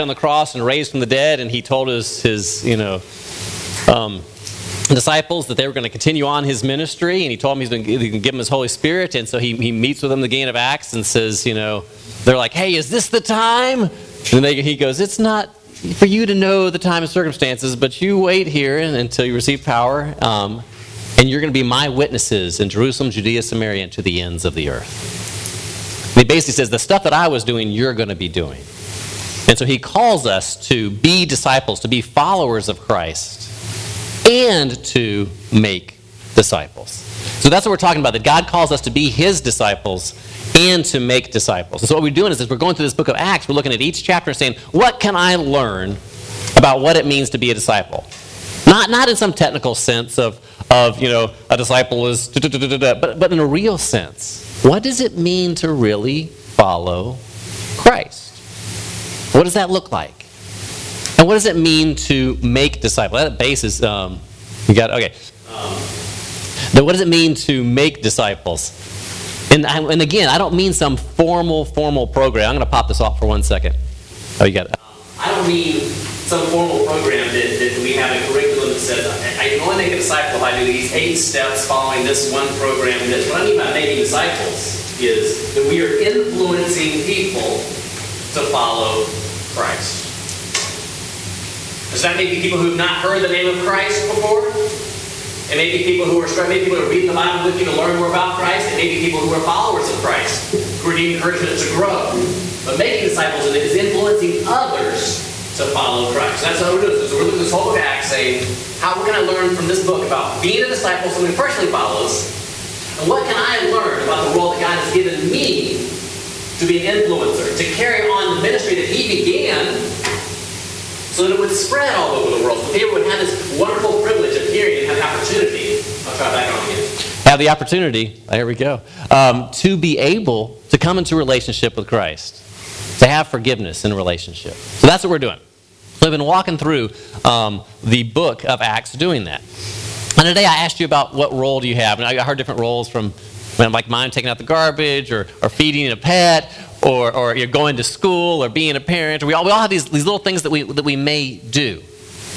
on the cross and raised from the dead, and he told his, his you know, um, disciples that they were going to continue on his ministry, and he told them he's going to give them his Holy Spirit, and so he, he meets with them the beginning of Acts and says, you know, they're like, hey, is this the time? And they, he goes, it's not for you to know the time and circumstances, but you wait here until you receive power, um, and you're going to be my witnesses in Jerusalem, Judea, Samaria, and to the ends of the earth. And he basically says, the stuff that I was doing, you're going to be doing. And so he calls us to be disciples, to be followers of Christ, and to make disciples. So that's what we're talking about, that God calls us to be his disciples and to make disciples. And so what we're doing is, is we're going through this book of Acts, we're looking at each chapter and saying, what can I learn about what it means to be a disciple? Not, not in some technical sense of, of, you know, a disciple is, but, but in a real sense. What does it mean to really follow Christ? Does that look like? And what does it mean to make disciples? That base is, um, you got, okay. Then what does it mean to make disciples? And, and again, I don't mean some formal, formal program. I'm going to pop this off for one second. Oh, you got it. I don't mean some formal program that, that we have a curriculum that says, I can only make a disciple if I do these eight steps following this one program. This. What I mean by making disciples is that we are influencing people to follow Christ. That maybe people who have not heard the name of Christ before? It may be people who are maybe people who are reading the Bible with you to learn more about Christ. It may be people who are followers of Christ, who are needing encouragement to grow. But making disciples is influencing others to follow Christ. That's how we're doing this. So we're looking this whole of Acts saying, how going to learn from this book about being a disciple, someone who personally follows, and what can I learn about the role that God has given me to be an influencer, to carry on the ministry that so that it would spread all over the world, so people would have this wonderful privilege of hearing and have the opportunity. I'll try back on again. Have the opportunity, there we go, um, to be able to come into relationship with Christ, to have forgiveness in relationship. So that's what we're doing. So I've been walking through um, the book of Acts doing that. And today I asked you about what role do you have, and I heard different roles from like mine taking out the garbage or, or feeding a pet or, or you're going to school or being a parent. We all, we all have these, these little things that we, that we may do.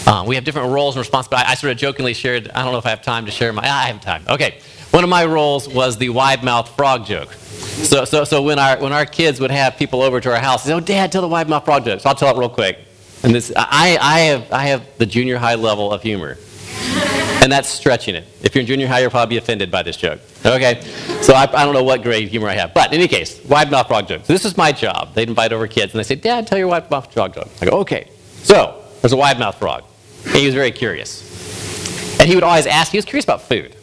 Um, we have different roles and responsibilities. I, sort of jokingly shared, I don't know if I have time to share my, I have time. Okay. One of my roles was the wide mouth frog joke. So, so, so when, our, when our kids would have people over to our house, they say, oh, Dad, tell the wide mouth frog joke. So I'll tell it real quick. And this, I, I, have, I have the junior high level of humor. And that's stretching it. If you're in junior high, you'll probably be offended by this joke. Okay? So I, I don't know what grade humor I have. But in any case, wide mouth frog joke. So this is my job. They'd invite over kids and they say, Dad, tell your wide mouth frog joke. I go, okay. So there's a wide mouth frog. And he was very curious. And he would always ask, he was curious about food.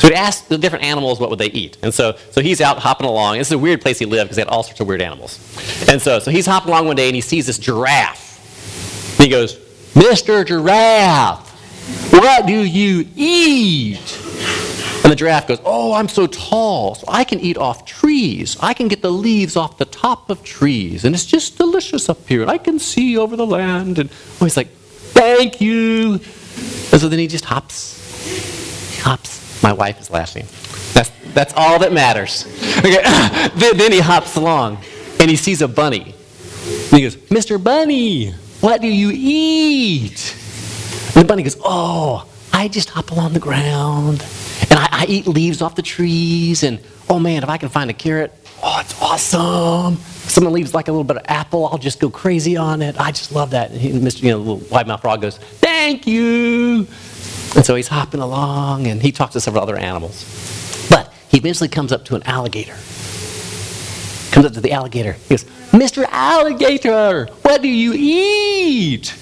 So he'd ask the different animals what would they eat. And so, so he's out hopping along. This is a weird place he lived because they had all sorts of weird animals. And so, so he's hopping along one day and he sees this giraffe. And he goes, Mr. Giraffe, what do you eat? And the giraffe goes, Oh, I'm so tall, so I can eat off trees. I can get the leaves off the top of trees, and it's just delicious up here. I can see over the land. And oh, he's like, Thank you. And so then he just hops. Hops. My wife is laughing. That's, that's all that matters. Okay. then, then he hops along, and he sees a bunny. And he goes, Mr. Bunny, what do you eat? And the bunny goes, Oh, I just hop along the ground and I, I, eat leaves off the trees. And oh man, if I can find a carrot, oh, it's awesome. someone leaves like a little bit of apple, I'll just go crazy on it. I just love that. And he, Mr. You know, little wide mouth frog goes, Thank you. And so he's hopping along and he talks to several other animals. But he eventually comes up to an alligator. Comes up to the alligator. He goes, Mr. Alligator, what do you eat?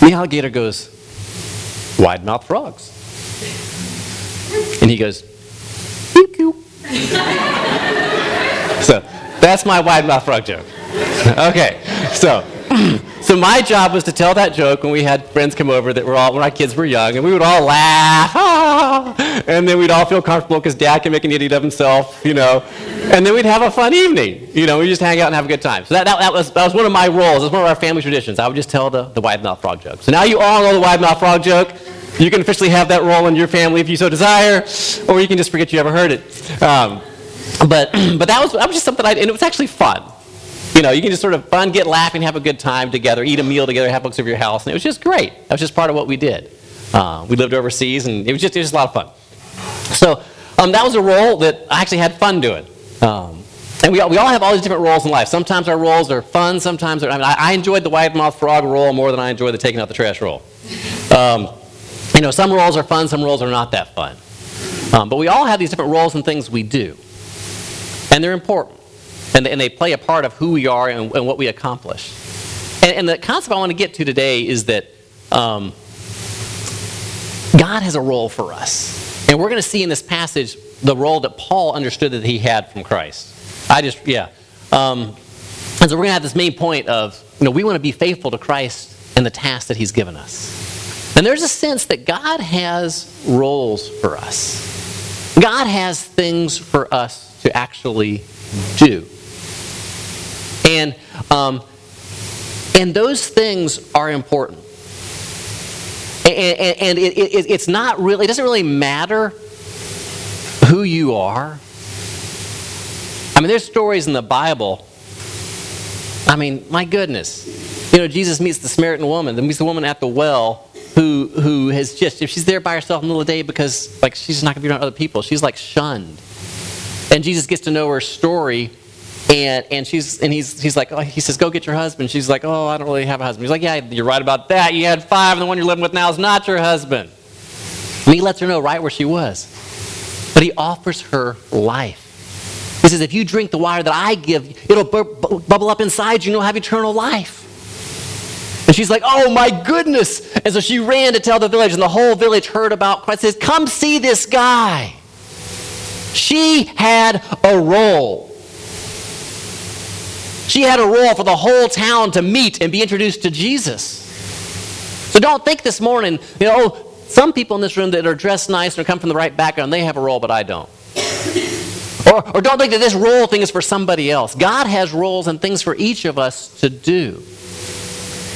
The alligator goes, wide mouthed frogs. And he goes, you. so that's my wide mouth frog joke. Okay, so so my job was to tell that joke when we had friends come over that were all when our kids were young, and we would all laugh, ah, and then we'd all feel comfortable because Dad can make an idiot of himself, you know, and then we'd have a fun evening, you know, we just hang out and have a good time. So that, that, that was that was one of my roles. Was one of our family traditions. I would just tell the the wide mouth frog joke. So now you all know the wide mouth frog joke. You can officially have that role in your family if you so desire, or you can just forget you ever heard it. Um, but but that was that was just something I and it was actually fun. You know, you can just sort of fun, get laughing, have a good time together, eat a meal together, have books of your house. And it was just great. That was just part of what we did. Uh, we lived overseas, and it was just, it was just a lot of fun. So um, that was a role that I actually had fun doing. Um, and we all, we all have all these different roles in life. Sometimes our roles are fun, sometimes I, mean, I, I enjoyed the wide mouth frog role more than I enjoyed the taking out the trash role. Um, you know, some roles are fun, some roles are not that fun. Um, but we all have these different roles and things we do. And they're important. And they, and they play a part of who we are and, and what we accomplish. And, and, the concept I want to get to today is that um, God has a role for us. And we're going to see in this passage the role that Paul understood that he had from Christ. I just, yeah. Um, and so we're going to have this main point of, you know, we want to be faithful to Christ and the task that he's given us. And there's a sense that God has roles for us. God has things for us to actually do. And, um, and those things are important. And, and, and it, it, it's not really, it doesn't really matter who you are. I mean, there's stories in the Bible. I mean, my goodness. You know, Jesus meets the Samaritan woman, then meets the woman at the well who, who has just, if she's there by herself in the middle of the day because, like, she's not going to be around other people, she's, like, shunned. And Jesus gets to know her story and and she's and he's he's like oh, he says go get your husband she's like oh i don't really have a husband he's like yeah you're right about that you had five and the one you're living with now is not your husband and he lets her know right where she was but he offers her life. He says, If you drink the water that I give, it'll bu- bubble up inside you and you'll have eternal life. And she's like, Oh my goodness. And so she ran to tell the village, and the whole village heard about Christ. Says, Come see this guy. She had a role. She had a role for the whole town to meet and be introduced to Jesus. So don't think this morning, you know, oh, some people in this room that are dressed nice or come from the right background, they have a role, but I don't. Or, or don't think that this role thing is for somebody else. God has roles and things for each of us to do.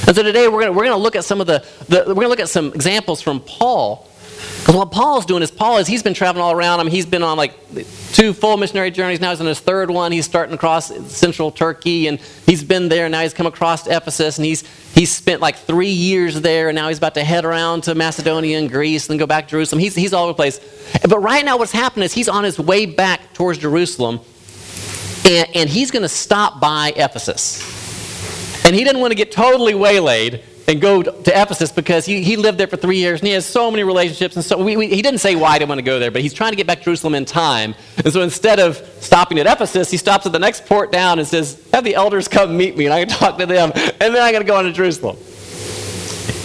And so today we're going we're to look at some of the, the we're going to look at some examples from Paul because what Paul's doing is Paul is he's been traveling all around. I mean, he's been on like two full missionary journeys. Now he's on his third one. He's starting across central Turkey, and he's been there. Now he's come across Ephesus, and he's he's spent like three years there. And now he's about to head around to Macedonia and Greece, and then go back to Jerusalem. He's he's all over the place. But right now, what's happening is he's on his way back towards Jerusalem, and, and he's going to stop by Ephesus. And he didn't want to get totally waylaid and go to Ephesus because he, he lived there for three years and he has so many relationships. And so we, we, he didn't say why he didn't want to go there, but he's trying to get back to Jerusalem in time. And so instead of stopping at Ephesus, he stops at the next port down and says, Have the elders come meet me and I can talk to them. And then I'm going to go on to Jerusalem.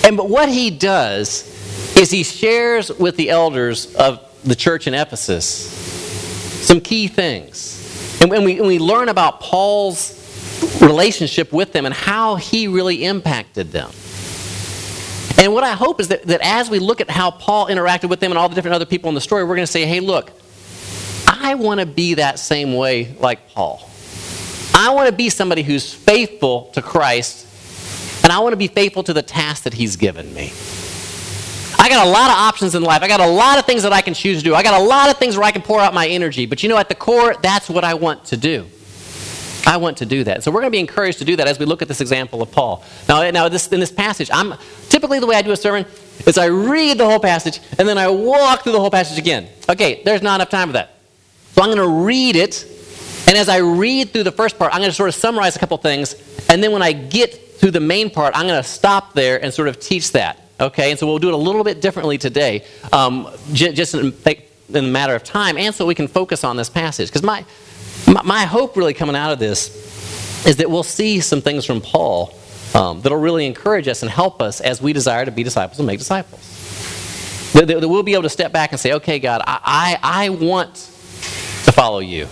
And but what he does is he shares with the elders of the church in Ephesus some key things. And when we, when we learn about Paul's relationship with them and how he really impacted them. And what I hope is that, that as we look at how Paul interacted with them and all the different other people in the story, we're going to say, hey, look, I want to be that same way like Paul. I want to be somebody who's faithful to Christ, and I want to be faithful to the task that he's given me. I got a lot of options in life. I got a lot of things that I can choose to do. I got a lot of things where I can pour out my energy. But you know, at the core, that's what I want to do. I want to do that. So we're going to be encouraged to do that as we look at this example of Paul. Now, now this, in this passage, I'm typically the way I do a sermon is I read the whole passage and then I walk through the whole passage again. Okay, there's not enough time for that. So I'm going to read it, and as I read through the first part, I'm going to sort of summarize a couple things, and then when I get to the main part, I'm going to stop there and sort of teach that. Okay, and so we'll do it a little bit differently today, um, j- just in, in a matter of time, and so we can focus on this passage. Because my my, my hope really coming out of this is that we'll see some things from Paul um, that'll really encourage us and help us as we desire to be disciples and make disciples. That, that we'll be able to step back and say, okay, God, I, I, I want to follow you.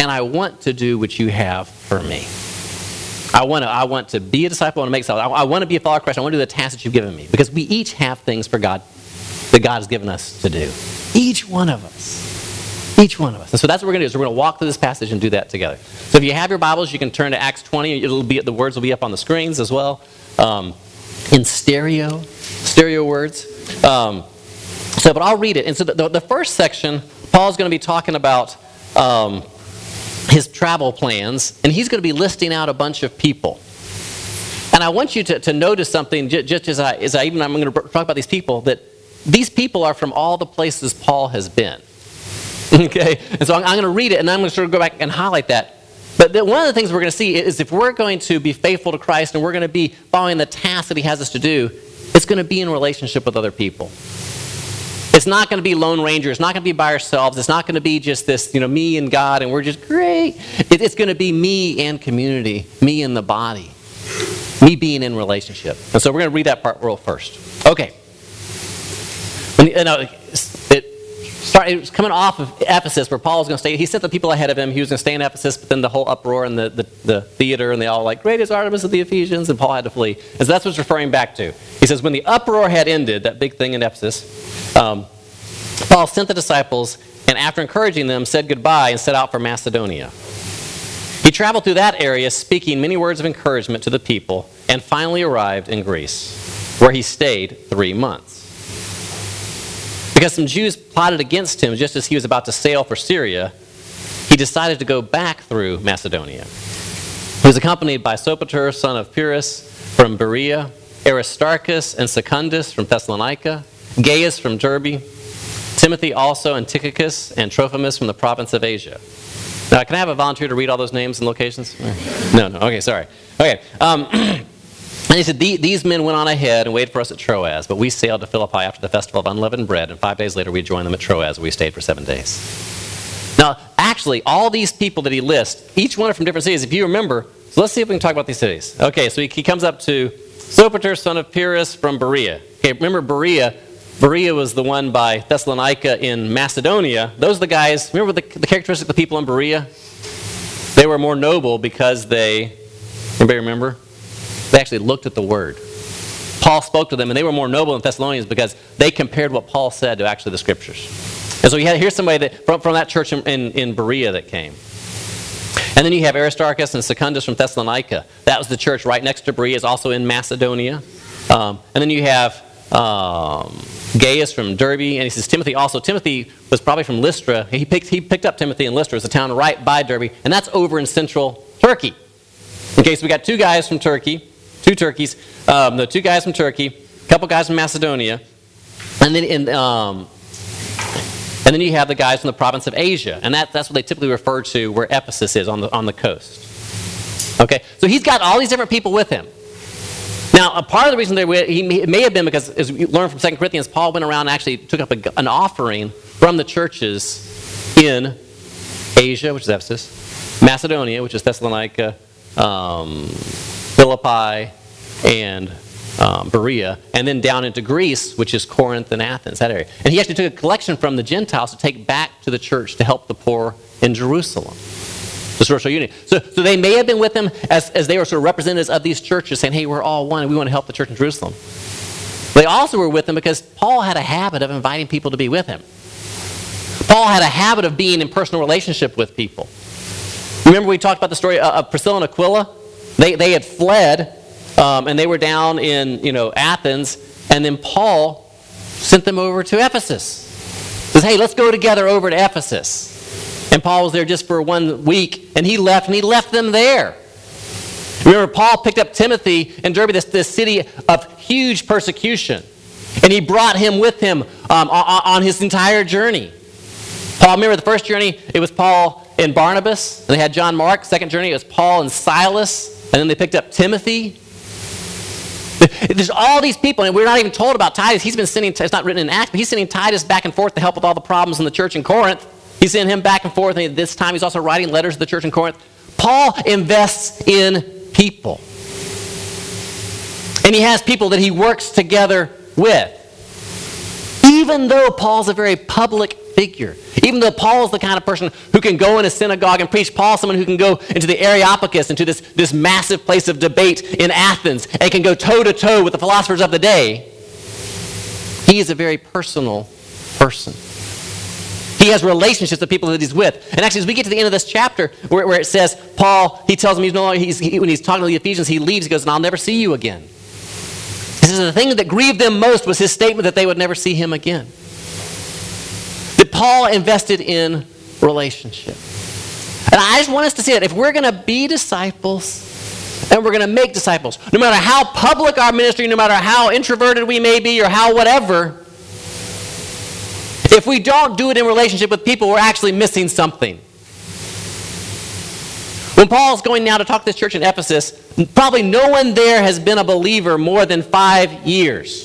And I want to do what you have for me. I want to, I want to be a disciple. I want to make disciples. I, I want to be a follower of Christ. I want to do the tasks that you've given me. Because we each have things for God that God has given us to do. Each one of us. Each one of us. And so that's what we're going to do. Is we're going to walk through this passage and do that together. So if you have your Bibles, you can turn to Acts 20. It'll be the words will be up on the screens as well, um, in stereo, stereo words. Um, so, but I'll read it. And so the, the, first section, Paul's going to be talking about um, his travel plans, and he's going to be listing out a bunch of people. And I want you to, to notice something, just as I, as I even I'm going to talk about these people, that these people are from all the places Paul has been. okay? And so I'm, I'm going to read it, and I'm going to sort of go back and highlight that. But one of the things we're going to see is if we're going to be faithful to Christ and we're going to be following the task that He has us to do, it's going to be in relationship with other people. It's not going to be Lone Ranger. It's not going to be by ourselves. It's not going to be just this, you know, me and God and we're just great. It, it's going to be me and community, me and the body, me being in relationship. And so we're going to read that part real first. Okay. When, you know, Sorry, it was coming off of Ephesus where Paul was going to stay. He sent the people ahead of him. He was going to stay in Ephesus, but then the whole uproar in the, the, the theater, and they all like, Great is Artemis of the Ephesians, and Paul had to flee. And so that's what it's referring back to. He says, When the uproar had ended, that big thing in Ephesus, um, Paul sent the disciples, and after encouraging them, said goodbye and set out for Macedonia. He traveled through that area, speaking many words of encouragement to the people, and finally arrived in Greece, where he stayed three months. Because some Jews plotted against him just as he was about to sail for Syria, he decided to go back through Macedonia. He was accompanied by Sopater, son of Pyrrhus, from Berea, Aristarchus and Secundus from Thessalonica, Gaius from Derbe, Timothy also, and Tychicus and Trophimus from the province of Asia. Now, can I have a volunteer to read all those names and locations? No, no. Okay, sorry. Okay. Um, And he said, These men went on ahead and waited for us at Troas, but we sailed to Philippi after the festival of unleavened bread, and five days later we joined them at Troas, where we stayed for seven days. Now, actually, all these people that he lists, each one are from different cities. If you remember, so let's see if we can talk about these cities. Okay, so he, he comes up to Sopater, son of Pyrrhus from Berea. Okay, remember Berea? Berea was the one by Thessalonica in Macedonia. Those are the guys, remember the, the characteristics of the people in Berea? They were more noble because they, anybody remember? They actually looked at the word. Paul spoke to them, and they were more noble than Thessalonians because they compared what Paul said to actually the scriptures. And so you had, here's somebody that, from, from that church in, in, in Berea that came. And then you have Aristarchus and Secundus from Thessalonica. That was the church right next to Berea, is also in Macedonia. Um, and then you have um, Gaius from Derbe, and he says Timothy also. Timothy was probably from Lystra. He picked, he picked up Timothy in Lystra. It's a town right by Derbe, and that's over in central Turkey. Okay, so we got two guys from Turkey two turkeys, um, the two guys from Turkey, a couple guys from Macedonia, and then in, um, and then you have the guys from the province of Asia, and that, that's what they typically refer to where Ephesus is on the on the coast. Okay, so he's got all these different people with him. Now, a part of the reason they he may have been because, as we learn from 2 Corinthians, Paul went around and actually took up a, an offering from the churches in Asia, which is Ephesus, Macedonia, which is Thessalonica, um, Philippi, and um, Berea, and then down into Greece, which is Corinth and Athens, that area. And he actually took a collection from the Gentiles to take back to the church to help the poor in Jerusalem. The social unity. So, so they may have been with him as, as they were sort of representatives of these churches saying, hey, we're all one and we want to help the church in Jerusalem. They also were with him because Paul had a habit of inviting people to be with him. Paul had a habit of being in personal relationship with people. Remember we talked about the story of Priscilla and Aquila? They, they had fled um, and they were down in you know Athens, and then Paul sent them over to Ephesus. Says, hey, let's go together over to Ephesus. And Paul was there just for one week, and he left, and he left them there. Remember, Paul picked up Timothy in Derbe, this, this city of huge persecution, and he brought him with him um, on, on his entire journey. Paul, remember the first journey, it was Paul and Barnabas, and they had John Mark. Second journey, it was Paul and Silas. And then they picked up Timothy. There's all these people, and we're not even told about Titus. He's been sending, it's not written in Acts, but he's sending Titus back and forth to help with all the problems in the church in Corinth. He's sending him back and forth, and this time he's also writing letters to the church in Corinth. Paul invests in people. And he has people that he works together with. Even though Paul's a very public figure. Even though Paul is the kind of person who can go in a synagogue and preach, Paul is someone who can go into the Areopagus, into this, this massive place of debate in Athens, and can go toe to toe with the philosophers of the day. He is a very personal person. He has relationships with people that he's with. And actually, as we get to the end of this chapter, where, where it says, Paul, he tells him he's no longer, he's, he, when he's talking to the Ephesians, he leaves, he goes, and I'll never see you again. He says the thing that grieved them most was his statement that they would never see him again Paul invested in relationship. And I just want us to see that if we're going to be disciples and we're going to make disciples, no matter how public our ministry, no matter how introverted we may be or how whatever, if we don't do it in relationship with people, we're actually missing something. When Paul's going now to talk to this church in Ephesus, probably no one there has been a believer more than five years.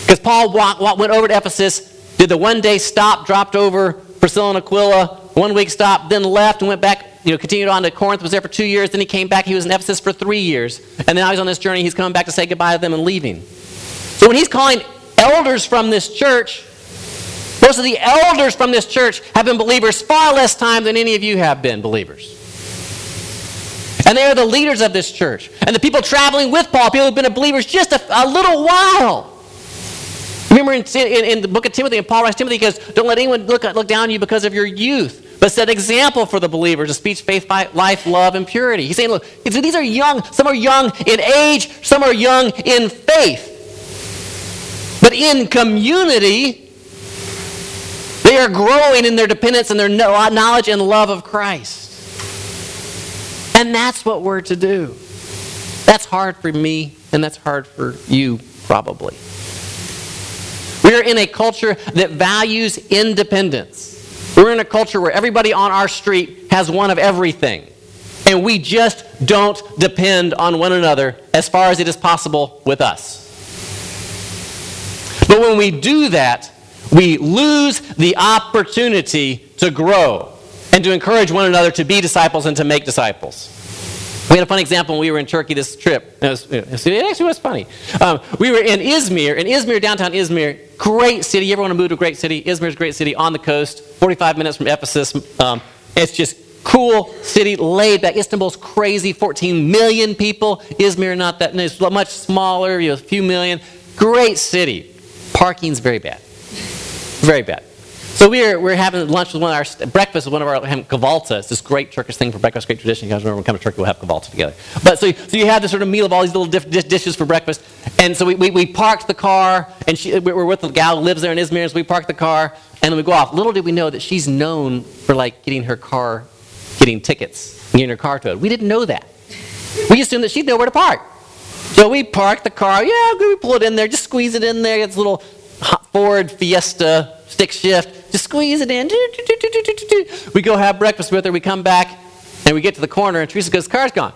Because Paul went over to Ephesus, did the one day stop, dropped over Priscilla and Aquila, one week stop, then left and went back, you know, continued on to Corinth, was there for two years, then he came back, he was in Ephesus for three years, and now he's on this journey, he's coming back to say goodbye to them and leaving. So when he's calling elders from this church, most of the elders from this church have been believers far less time than any of you have been believers. And they are the leaders of this church. And the people traveling with Paul, people who have been believers just a, a little while. Remember in, in, in, the book of Timothy, and Paul writes Timothy, because don't let anyone look, look down on you because of your youth, but set example for the believers of speech, faith, life, love, and purity. He's saying, look, these are young. Some are young in age, some are young in faith. But in community, they are growing in their dependence and their knowledge and love of Christ. And that's what we're to do. That's hard for me, and that's hard for you, probably. We are in a culture that values independence. We're in a culture where everybody on our street has one of everything. And we just don't depend on one another as far as it is possible with us. But when we do that, we lose the opportunity to grow and to encourage one another to be disciples and to make disciples. We had a fun example when we were in Turkey this trip. It, was, it actually was funny. Um, we were in Izmir, in Izmir, downtown Izmir. Great city. You ever want to move to a great city? Izmir's a great city on the coast, 45 minutes from Ephesus. Um, it's just cool city, laid back. Istanbul's crazy, 14 million people. Izmir, not that, it's much smaller, you know, a few million. Great city. Parking's very bad. Very bad. So we were, we were having lunch with one of our, breakfast with one of our, kavalta. It's this great Turkish thing for breakfast, great tradition. You guys remember when we come to Turkey, we'll have kavalta together. But so, so you have this sort of meal of all these little diff, dishes for breakfast. And so we, we, we parked the car, and she, we were with the gal who lives there in Izmir, so we parked the car, and then we go off. Little did we know that she's known for like getting her car, getting tickets, getting her car towed. We didn't know that. We assumed that she'd know where to park. So we parked the car. Yeah, we pull it in there, just squeeze it in there. It's a little Ford Fiesta stick shift. Just squeeze it in. We go have breakfast with her. We come back and we get to the corner and Teresa goes, car's gone.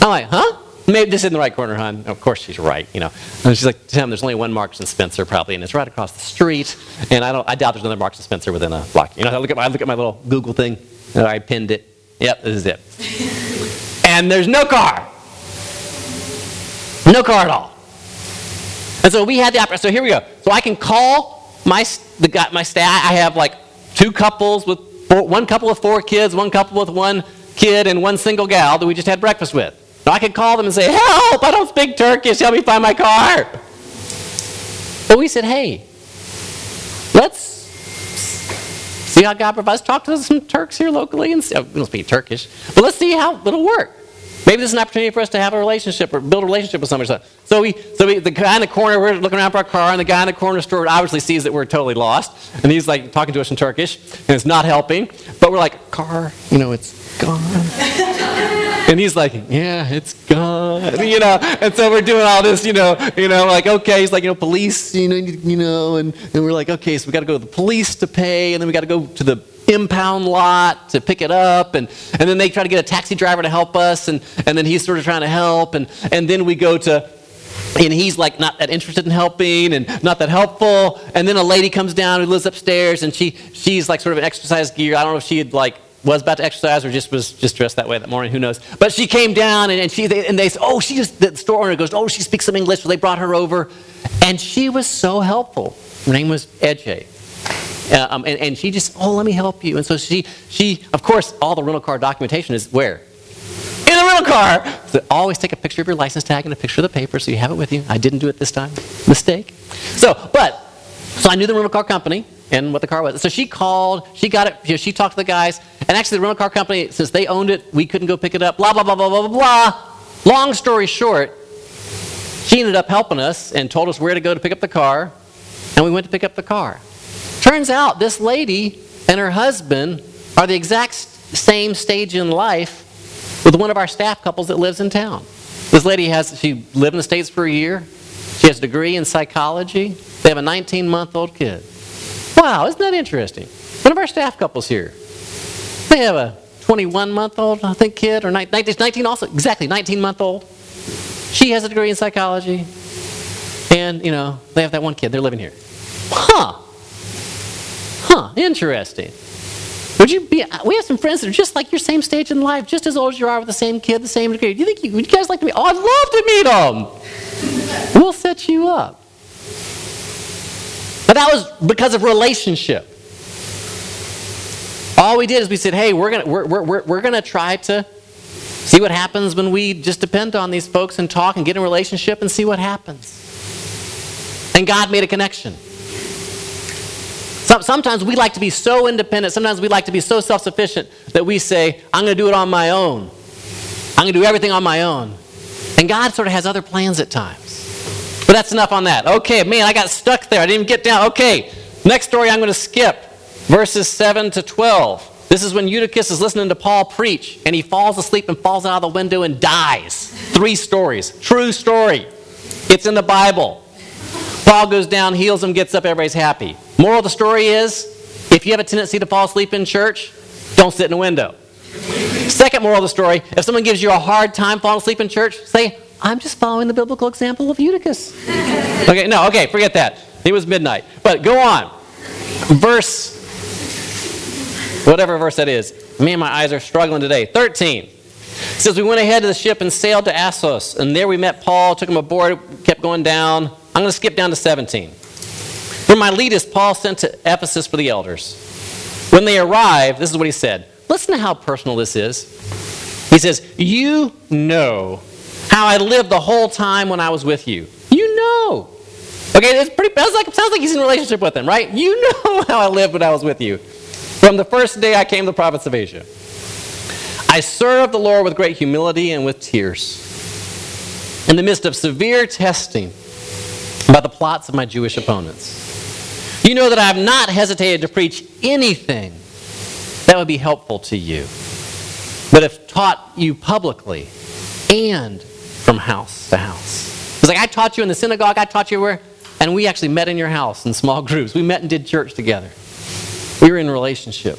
I'm like, huh? Maybe this isn't the right corner, hon. Of course she's right, you know. And she's like, Tim, there's only one Marks and Spencer probably, and it's right across the street. And I don't, I doubt there's another Marks and Spencer within a block. You know, I look at my, I look at my little Google thing, and I pinned it. Yep, this is it. and there's no car. No car at all. And so we had the opportunity. So here we go. So I can call my, the guy, my staff, I have like two couples with four, one couple with four kids, one couple with one kid, and one single gal that we just had breakfast with. Now I could call them and say, Help, I don't speak Turkish, help me find my car. But we said, Hey, let's see how God provides. Talk to some Turks here locally and see, we don't speak Turkish, but let's see how it'll work. Maybe this is an opportunity for us to have a relationship or build a relationship with somebody. So we, so we, the guy in the corner, we're looking around for our car, and the guy in the corner store obviously sees that we're totally lost, and he's like talking to us in Turkish, and it's not helping. But we're like, car, you know, it's gone. and he's like, yeah, it's gone, you know. And so we're doing all this, you know, you know, like okay, he's like, you know, police, you know, you know, and, and we're like, okay, so we got to go to the police to pay, and then we got to go to the impound lot to pick it up. And, and then they try to get a taxi driver to help us. And, and then he's sort of trying to help. And, and then we go to, and he's like not that interested in helping and not that helpful. And then a lady comes down who lives upstairs and she, she's like sort of an exercise gear. I don't know if she had like was about to exercise or just was just dressed that way that morning. Who knows? But she came down and, and she they, and they said, oh, she just the store owner goes, oh, she speaks some English. So they brought her over, and she was so helpful. Her name was Edge. Uh, um, and, and she just, oh, let me help you. And so she, she, of course, all the rental car documentation is where? In the rental car. So always take a picture of your license tag and a picture of the paper so you have it with you. I didn't do it this time. Mistake. So, but, so I knew the rental car company and what the car was. So she called, she got it, you know, she talked to the guys, and actually the rental car company, since they owned it, we couldn't go pick it up, blah, blah, blah, blah, blah, blah, blah. Long story short, she ended up helping us and told us where to go to pick up the car, and we went to pick up the car. Turns out this lady and her husband are the exact same stage in life with one of our staff couples that lives in town. This lady has, she lived in the States for a year. She has a degree in psychology. They have a 19 month old kid. Wow, isn't that interesting? One of our staff couples here. They have a 21 month old, I think, kid, or 19, 19 also, exactly, 19 month old. She has a degree in psychology. And, you know, they have that one kid. They're living here. Huh. Huh, interesting. Would you be? Uh, we have some friends that are just like your same stage in life, just as old as you are, with the same kid, the same degree. Do you think you, would you guys like to meet? Oh, I'd love to meet them. We'll set you up. But that was because of relationship. All we did is we said, hey, we're gonna we're, we're, we're gonna try to see what happens when we just depend on these folks and talk and get in relationship and see what happens. And God made a connection. Sometimes we like to be so independent, sometimes we like to be so self sufficient that we say, I'm going to do it on my own. I'm going to do everything on my own. And God sort of has other plans at times. But that's enough on that. Okay, man, I got stuck there. I didn't even get down. Okay, next story I'm going to skip verses 7 to 12. This is when Eutychus is listening to Paul preach, and he falls asleep and falls out of the window and dies. Three stories. True story. It's in the Bible. Paul goes down, heals him, gets up, everybody's happy. Moral of the story is if you have a tendency to fall asleep in church, don't sit in a window. Second moral of the story if someone gives you a hard time falling asleep in church, say, I'm just following the biblical example of Eutychus. okay, no, okay, forget that. It was midnight. But go on. Verse, whatever verse that is. Me and my eyes are struggling today. 13. It says, We went ahead to the ship and sailed to Assos, and there we met Paul, took him aboard, kept going down. I'm going to skip down to 17. From Miletus, Paul sent to Ephesus for the elders. When they arrived, this is what he said. Listen to how personal this is. He says, You know how I lived the whole time when I was with you. You know. Okay, it's pretty sounds like sounds like he's in a relationship with them, right? You know how I lived when I was with you. From the first day I came to the province of Asia. I served the Lord with great humility and with tears. In the midst of severe testing, by the plots of my Jewish opponents. You know that I have not hesitated to preach anything that would be helpful to you, but have taught you publicly and from house to house. It's like I taught you in the synagogue, I taught you where, and we actually met in your house in small groups. We met and did church together. We were in relationship.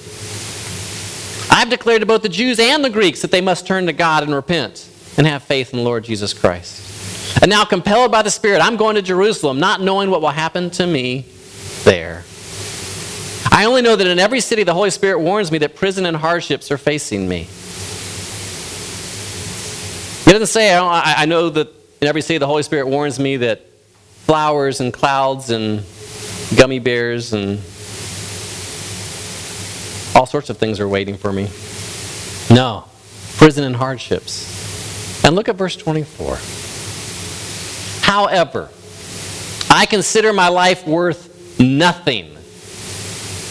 I've declared to both the Jews and the Greeks that they must turn to God and repent and have faith in the Lord Jesus Christ. And now, compelled by the Spirit, I'm going to Jerusalem, not knowing what will happen to me there. I only know that in every city the Holy Spirit warns me that prison and hardships are facing me. He doesn't say, I, I know that in every city the Holy Spirit warns me that flowers and clouds and gummy bears and all sorts of things are waiting for me. No, prison and hardships. And look at verse 24. However, I consider my life worth nothing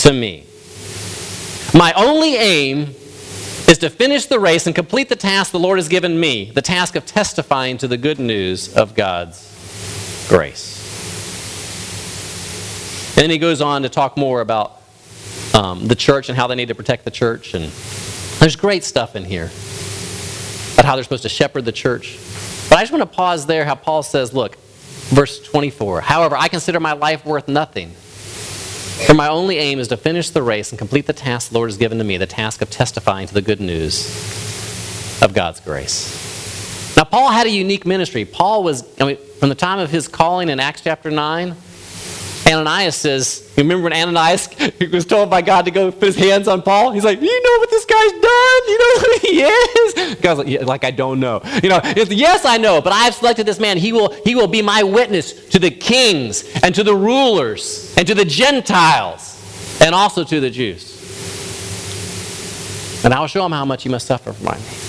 to me. My only aim is to finish the race and complete the task the Lord has given me the task of testifying to the good news of God's grace. And then he goes on to talk more about um, the church and how they need to protect the church. And there's great stuff in here about how they're supposed to shepherd the church. But I just want to pause there how Paul says, look, verse 24. However, I consider my life worth nothing. For my only aim is to finish the race and complete the task the Lord has given to me, the task of testifying to the good news of God's grace. Now, Paul had a unique ministry. Paul was, I mean, from the time of his calling in Acts chapter 9, Ananias says, you remember when Ananias was told by God to go put his hands on Paul? He's like, you know what this guy's done? You know who he is? God's like, yeah, like I don't know. You know, yes, I know, but I have selected this man. He will, he will be my witness to the kings and to the rulers and to the Gentiles and also to the Jews. And I will show him how much he must suffer for my name.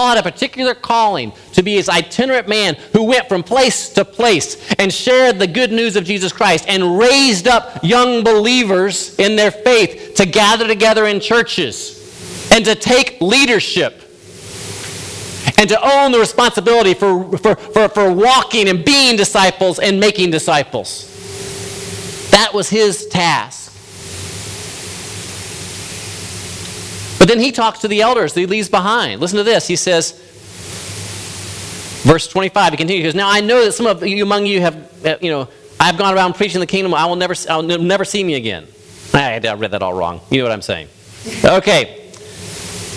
Paul had a particular calling to be his itinerant man who went from place to place and shared the good news of Jesus Christ and raised up young believers in their faith to gather together in churches and to take leadership and to own the responsibility for, for, for, for walking and being disciples and making disciples. That was his task. But then he talks to the elders that he leaves behind. Listen to this. He says, verse 25, he continues, he goes, Now I know that some of you among you have, uh, you know, I've gone around preaching the kingdom. I will never, I'll never see me again. I, I read that all wrong. You know what I'm saying. Okay.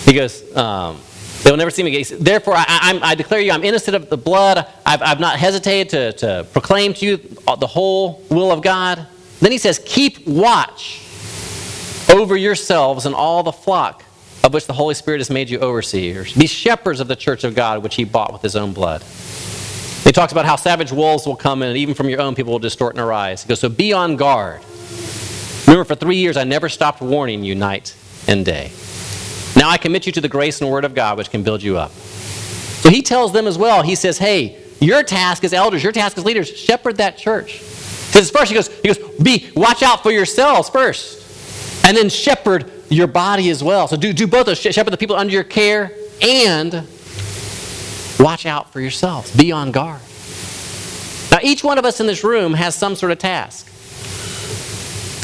He goes, um, they will never see me again. Therefore, I, I, declare you, I'm innocent of the blood. I've, I've not hesitated to, to proclaim to you the whole will of God. Then he says, Keep watch over yourselves and all the flock of which the Holy Spirit has made you overseers. Be shepherds of the church of God, which he bought with his own blood. He talks about how savage wolves will come in, and even from your own people will distort and arise. He goes, So be on guard. Remember, for three years I never stopped warning you night and day. Now I commit you to the grace and word of God, which can build you up. So he tells them as well, he says, Hey, your task as elders, your task as leaders, shepherd that church. Because first he goes, he goes, be watch out for yourselves first. And then shepherd your body as well. So do, do both those. Shepherd the people under your care and watch out for yourselves. Be on guard. Now, each one of us in this room has some sort of task.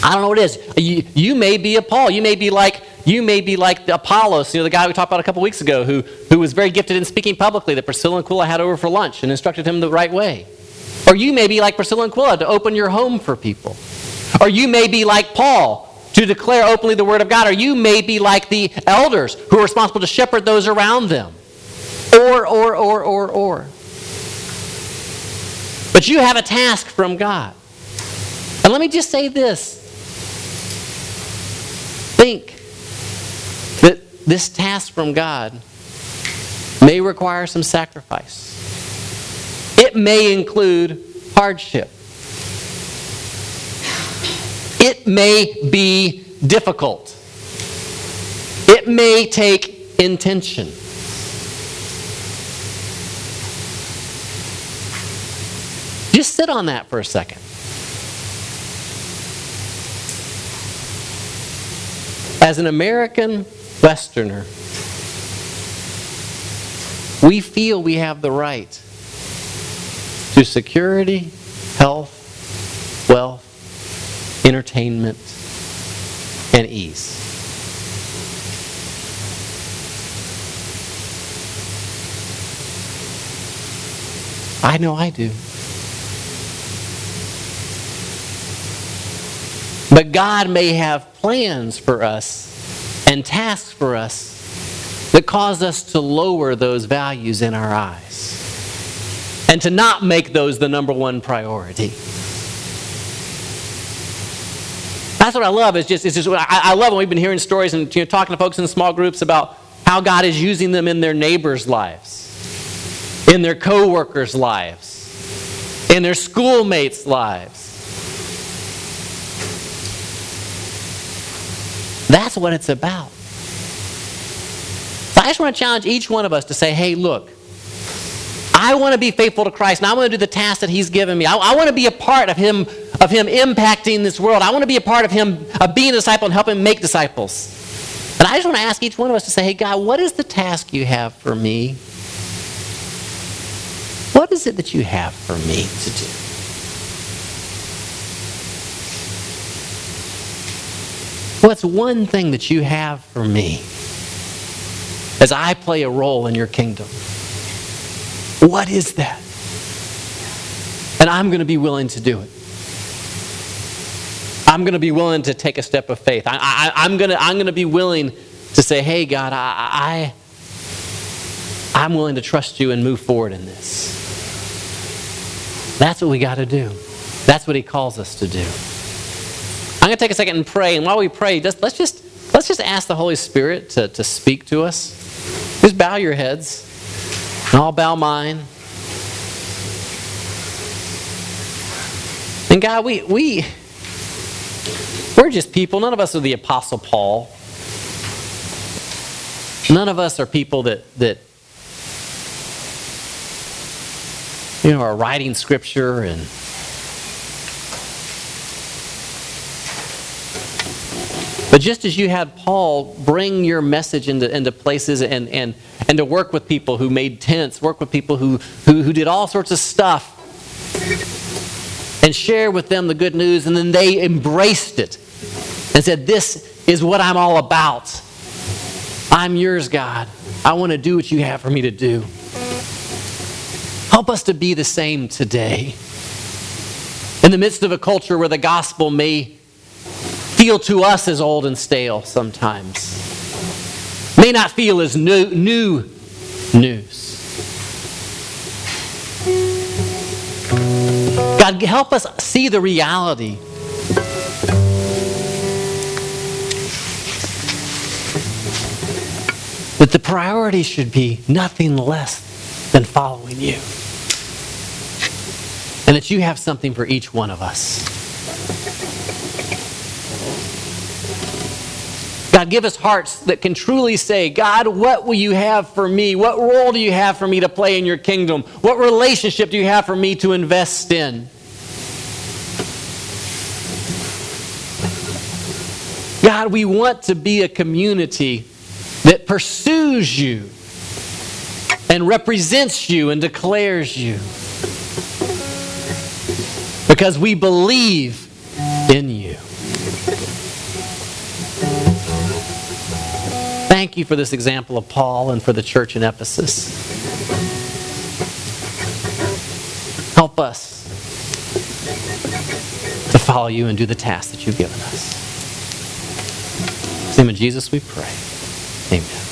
I don't know what it is. You, you may be a Paul. You may be like you may be like the Apollos, you know, the guy we talked about a couple weeks ago, who, who was very gifted in speaking publicly, that Priscilla and Aquila had over for lunch and instructed him the right way. Or you may be like Priscilla and Aquila to open your home for people. Or you may be like Paul to declare openly the word of God. Or you may be like the elders who are responsible to shepherd those around them. Or, or, or, or, or. But you have a task from God. And let me just say this think that this task from God may require some sacrifice. It may include hardship. It may be difficult. It may take intention. Just sit on that for a second. As an American Westerner, we feel we have the right to security, health, wealth, entertainment, and ease. I know I do. But God may have plans for us and tasks for us that cause us to lower those values in our eyes and to not make those the number one priority. That's what I love. Is just, it's just I, I, love when we've been hearing stories and you know, talking to folks in small groups about how God is using them in their neighbors' lives, in their co-workers' lives, in their schoolmates' lives. That's what it's about. So I just want to challenge each one of us to say, hey, look, I want to be faithful to Christ, and I want to do the task that He's given me. I, I, want to be a part of Him, of Him impacting this world. I want to be a part of Him, of being a disciple and helping make disciples. And I just want to ask each one of us to say, hey, God, what is the task you have for me? What is it that you have for me to do? What's one thing that you have for me as I play a role in your kingdom? What is that? And I'm going to be willing to do it. I'm going to be willing to take a step of faith. I, am going to, I'm going to be willing to say, hey, God, I, I, I'm willing to trust you and move forward in this. That's what we got to do. That's what he calls us to do. I'm going to take a second and pray. And while we pray, just, let's, just, let's just ask the Holy Spirit to, to speak to us. Just bow your heads, and I'll bow mine. And God, we, we, we're just people. None of us are the Apostle Paul. None of us are people that, that you know, are writing scripture and But just as you had Paul bring your message into, into places and, and, and to work with people who made tents, work with people who, who, who did all sorts of stuff, and share with them the good news, and then they embraced it and said, This is what I'm all about. I'm yours, God. I want to do what you have for me to do. Help us to be the same today. In the midst of a culture where the gospel may feel to us as old and stale sometimes, may not feel as new, new news. God, help us see the reality. The priority should be nothing less than following you. And that you have something for each one of us. God, give us hearts that can truly say, God, what will you have for me? What role do you have for me to play in your kingdom? What relationship do you have for me to invest in? God, we want to be a community that pursues you and represents you and declares you because we believe in you. Thank you for this example of Paul and for the church in Ephesus. Help us to follow you and do the task that you've given us. In the name of Jesus, we pray. Amen.